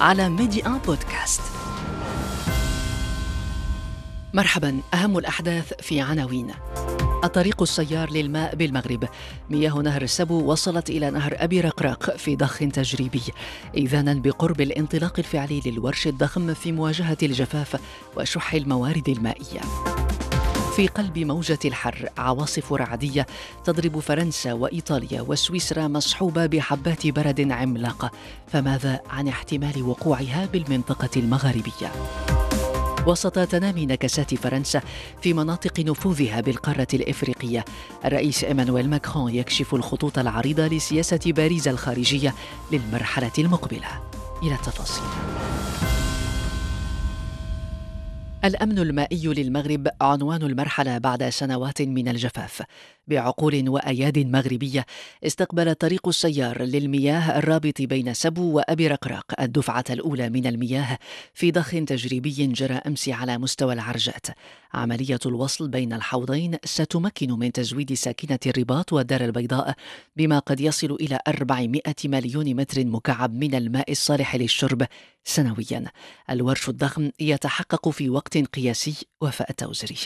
على Medi1 بودكاست. مرحبا أهم الأحداث في عناوين. الطريق السيار للماء بالمغرب. مياه نهر السبو وصلت إلى نهر أبي رقراق في ضخ تجريبي. إذانا بقرب الانطلاق الفعلي للورش الضخم في مواجهة الجفاف وشح الموارد المائية. في قلب موجة الحر عواصف رعدية تضرب فرنسا وإيطاليا وسويسرا مصحوبة بحبات برد عملاقة فماذا عن احتمال وقوعها بالمنطقة المغاربية؟ وسط تنامي نكسات فرنسا في مناطق نفوذها بالقارة الإفريقية. الرئيس إيمانويل ماكرون يكشف الخطوط العريضة لسياسة باريس الخارجية للمرحلة المقبلة. إلى التفاصيل. الأمن المائي للمغرب عنوان المرحلة بعد سنوات من الجفاف. بعقول وأياد مغربية استقبل الطريق السيار للمياه الرابط بين سبو وأبي رقراق الدفعة الأولى من المياه في ضخ تجريبي جرى أمس على مستوى العرجات. عملية الوصل بين الحوضين ستمكن من تزويد ساكنة الرباط والدار البيضاء بما قد يصل إلى 400 مليون متر مكعب من الماء الصالح للشرب سنويا. الورش الضخم يتحقق في وقت قياسي وفاء التوزري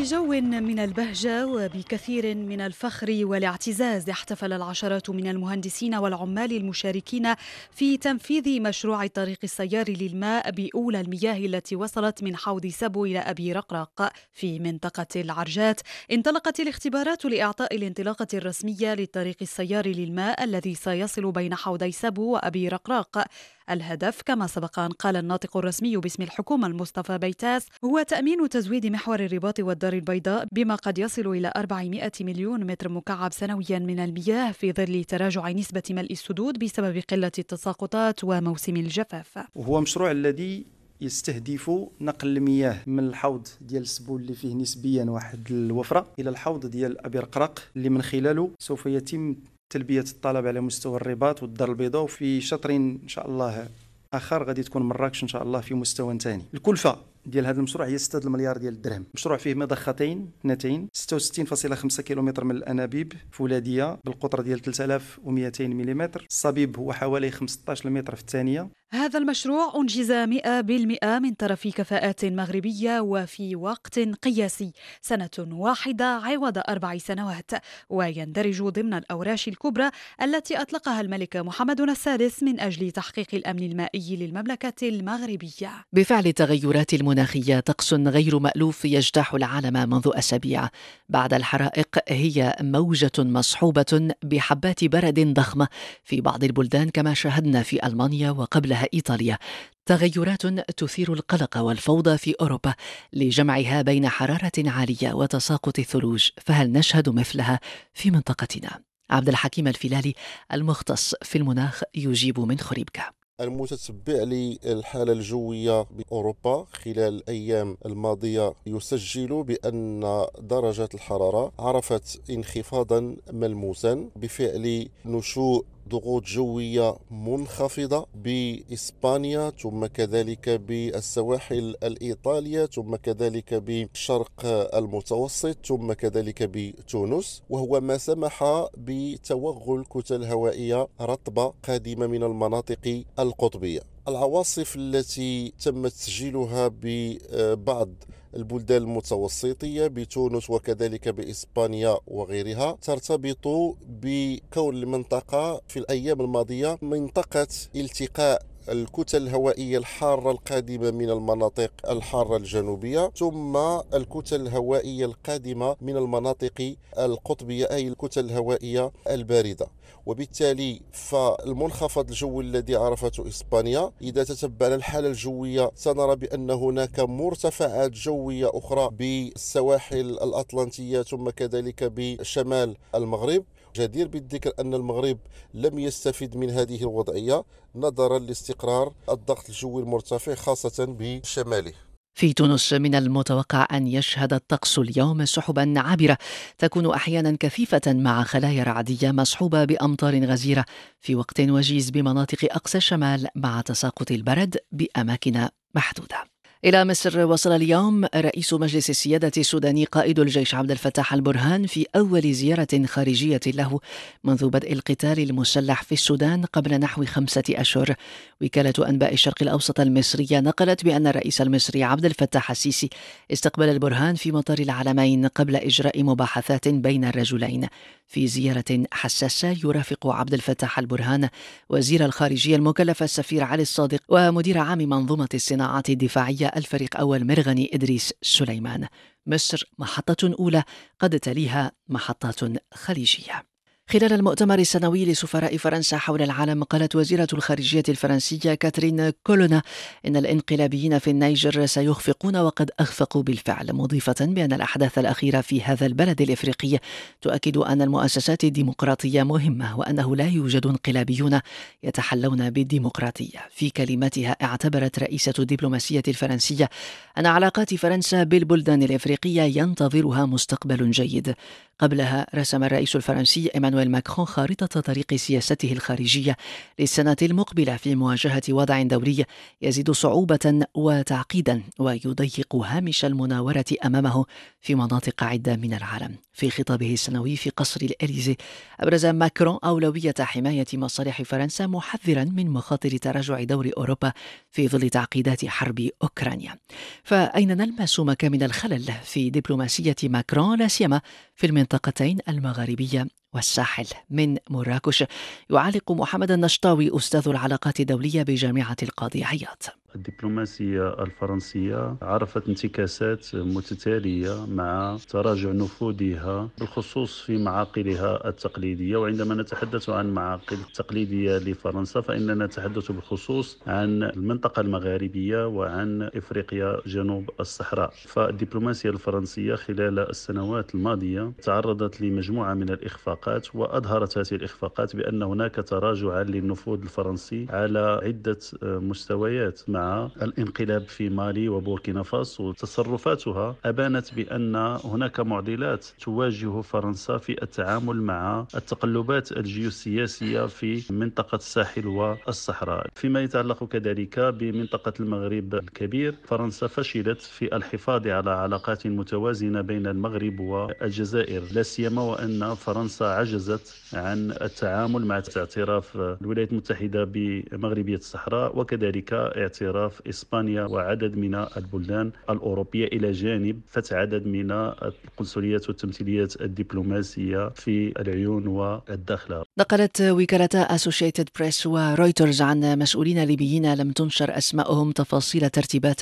في جو من البهجة وبكثير من الفخر والاعتزاز احتفل العشرات من المهندسين والعمال المشاركين في تنفيذ مشروع الطريق السيار للماء بأولى المياه التي وصلت من حوض سبو إلى أبي رقراق في منطقة العرجات. انطلقت الاختبارات لإعطاء الانطلاقة الرسمية للطريق السيار للماء الذي سيصل بين حوضي سبو وأبي رقراق الهدف. كما سبق أن قال الناطق الرسمي باسم الحكومة المصطفى بيتاس هو تأمين تزويد محور الرباط والدار البيضاء بما قد يصل إلى 400 مليون متر مكعب سنويا من المياه في ظل تراجع نسبة ملء السدود بسبب قلة التساقطات وموسم الجفاف. وهو مشروع الذي يستهدف نقل المياه من الحوض ديال السبول اللي فيه نسبيا واحد الوفرة إلى الحوض ديال أبي رقراق اللي من خلاله سوف يتم تلبية الطلب على مستوى الرباط والدار البيضاء وفي شطر إن شاء الله آخر غادي تكون مراكش إن شاء الله في مستوى ثاني الكلفة. ديال هذا المشروع هي 6 المليار ديال الدرهم. مشروع فيه مضختين اثنتين 66.5 كيلومتر من الأنابيب فولاذيه بالقطر ديال 3200 ملم الصبيب هو حوالي 15 متر في الثانية. هذا المشروع أنجز 100% من طرف كفاءات مغربية وفي وقت قياسي. سنة واحدة عوض أربع سنوات. ويندرج ضمن الأوراش الكبرى التي أطلقها الملك محمد السادس من أجل تحقيق الأمن المائي للمملكة المغربية. بفعل التغيرات المناخية طقس غير مألوف يجتاح العالم منذ أسابيع. بعد الحرائق هي موجة مصحوبة بحبات برد ضخمة في بعض البلدان كما شاهدنا في ألمانيا وقبلها إيطاليا. تغيرات تثير القلق والفوضى في أوروبا لجمعها بين حرارة عالية وتساقط الثلوج فهل نشهد مثلها في منطقتنا؟ عبد الحكيم الفلالي المختص في المناخ يجيب من خريبكا المتتبع للحالة الجوية بأوروبا خلال الأيام الماضية يسجل بأن درجة الحرارة عرفت انخفاضا ملموسا بفعل نشوء ضغوط جوية منخفضة بإسبانيا ثم كذلك بالسواحل الإيطالية ثم كذلك بالشرق المتوسط ثم كذلك بتونس. وهو ما سمح بتوغل كتل هوائية رطبة قادمة من المناطق القطبية. العواصف التي تم تسجيلها ببعض البلدان المتوسطية بتونس وكذلك بإسبانيا وغيرها ترتبط بكون المنطقة في الأيام الماضية منطقة التقاء الكتل الهوائية الحارة القادمة من المناطق الحارة الجنوبية ثم الكتل الهوائية القادمة من المناطق القطبية أي الكتل الهوائية الباردة. وبالتالي فالمنخفض الجوي الذي عرفته إسبانيا إذا تتبعنا الحالة الجوية سنرى بأن هناك مرتفعات جوية أخرى بالسواحل الأطلنطية ثم كذلك بشمال المغرب. جدير بالذكر أن المغرب لم يستفد من هذه الوضعية نظرا لاستقرار الضغط الجوي المرتفع خاصة بشماله. في تونس من المتوقع أن يشهد الطقس اليوم سحبا عابرة تكون أحيانا كثيفة مع خلايا رعدية مصحوبة بأمطار غزيرة في وقت وجيز بمناطق أقصى الشمال مع تساقط البرد بأماكن محدودة. إلى مصر وصل اليوم رئيس مجلس السيادة السوداني قائد الجيش عبد الفتاح البرهان في أول زيارة خارجية له منذ بدء القتال المسلح في السودان قبل نحو خمسة أشهر. وكالة أنباء الشرق الأوسط المصرية نقلت بأن الرئيس المصري عبد الفتاح السيسي استقبل البرهان في مطار العلمين قبل إجراء مباحثات بين الرجلين. في زيارة حساسة يرافق عبد الفتاح البرهان وزير الخارجية المكلف السفير علي الصادق ومدير عام منظومة الصناعات الدفاعية الفريق أول مرغني إدريس سليمان. مصر محطة أولى قد تليها محطات خليجية. خلال المؤتمر السنوي لسفراء فرنسا حول العالم قالت وزيرة الخارجية الفرنسية كاترين كولونا إن الانقلابيين في النيجر سيخفقون وقد أخفقوا بالفعل مضيفة بأن الأحداث الأخيرة في هذا البلد الإفريقي تؤكد أن المؤسسات الديمقراطية مهمة وأنه لا يوجد انقلابيون يتحلون بالديمقراطية. في كلمتها اعتبرت رئيسة الدبلوماسية الفرنسية أن علاقات فرنسا بالبلدان الإفريقية ينتظرها مستقبل جيد. قبلها رسم الرئيس الفرنسي إيمانويل ماكرون خارطة طريق سياسته الخارجية للسنة المقبلة في مواجهة وضع دولي يزيد صعوبة وتعقيدا ويضيق هامش المناورة أمامه في مناطق عدة من العالم. في خطابه السنوي في قصر الإليزي أبرز ماكرون أولوية حماية مصالح فرنسا محذرا من مخاطر تراجع دور أوروبا في ظل تعقيدات حرب أوكرانيا. فأين نلمس مكامن الخلل في دبلوماسية ماكرون؟ لا سيما في المنطقتين المغاربية والساحل من مراكش. يعلق محمد النشطاوي أستاذ العلاقات الدولية بجامعة القاضي عياط. الدبلوماسية الفرنسية عرفت انتكاسات متتالية مع تراجع نفوذها بالخصوص في معاقلها التقليدية. وعندما نتحدث عن معاقل تقليدية لفرنسا فإننا نتحدث بالخصوص عن المنطقة المغاربية وعن إفريقيا جنوب الصحراء. فالدبلوماسية الفرنسية خلال السنوات الماضية تعرضت لمجموعة من الإخفاقات وأظهرت هذه الإخفاقات بأن هناك تراجعا للنفوذ الفرنسي على عدة مستويات مع الانقلاب في مالي وبوركينا فاسو تصرفاتها أبانت بأن هناك معضلات تواجه فرنسا في التعامل مع التقلبات الجيوسياسية في منطقة الساحل والصحراء. فيما يتعلق كذلك بمنطقة المغرب الكبير فرنسا فشلت في الحفاظ على علاقات متوازنة بين المغرب والجزائر. لا سيما وأن فرنسا عجزت عن التعامل مع اعتراف الولايات المتحدة بمغربية الصحراء وكذلك اعتراف اعتراف إسبانيا وعدد من البلدان الأوروبية إلى جانب فتح عدد من القنصليات والتمثيليات الدبلوماسية في العيون والداخلة نقلت وكالة أسوشيتد بريس ورويترز عن مسؤولين ليبيين لم تنشر أسماءهم تفاصيل ترتيبات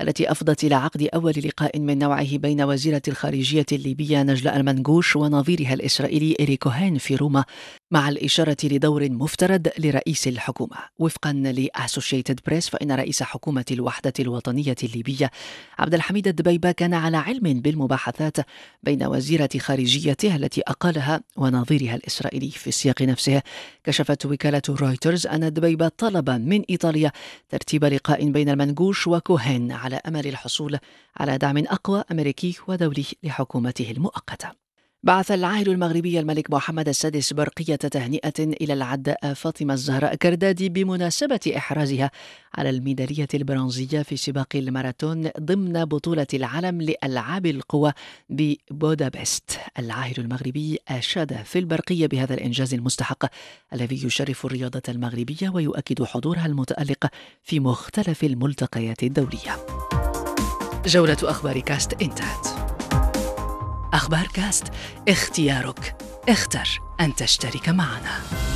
التي أفضت إلى عقد أول لقاء من نوعه بين وزيرة الخارجية الليبية نجلاء المنقوش ونظيرها الإسرائيلي إريك كوهين في روما مع الإشارة لدور مفترض لرئيس الحكومة. وفقا لأسوشيتد بريس فإن رئيس حكومة الوحدة الوطنية الليبية عبد الحميد الدبيبة كان على علم بالمباحثات بين وزيرة خارجيته التي أقالها ونظيرها الإسرائيلي في السياق نفسه. كشفت وكالة رويترز أن الدبيبة طلب من إيطاليا ترتيب لقاء بين المنقوش وكوهين على أمل الحصول على دعم أقوى أمريكي ودولي لحكومته المؤقتة. بعث العاهل المغربي الملك محمد السادس برقية تهنئة إلى العداء فاطمة الزهراء كردادي بمناسبة إحرازها على الميدالية البرونزية في سباق الماراثون ضمن بطولة العالم لألعاب القوى ببودابست. العاهل المغربي أشاد في البرقية بهذا الإنجاز المستحق الذي يشرف الرياضة المغربية ويؤكد حضورها المتألق في مختلف الملتقيات الدولية. جولة أخبار كاست انتهت. أخبار كاست اختيارك. اختر أن تشترك معنا.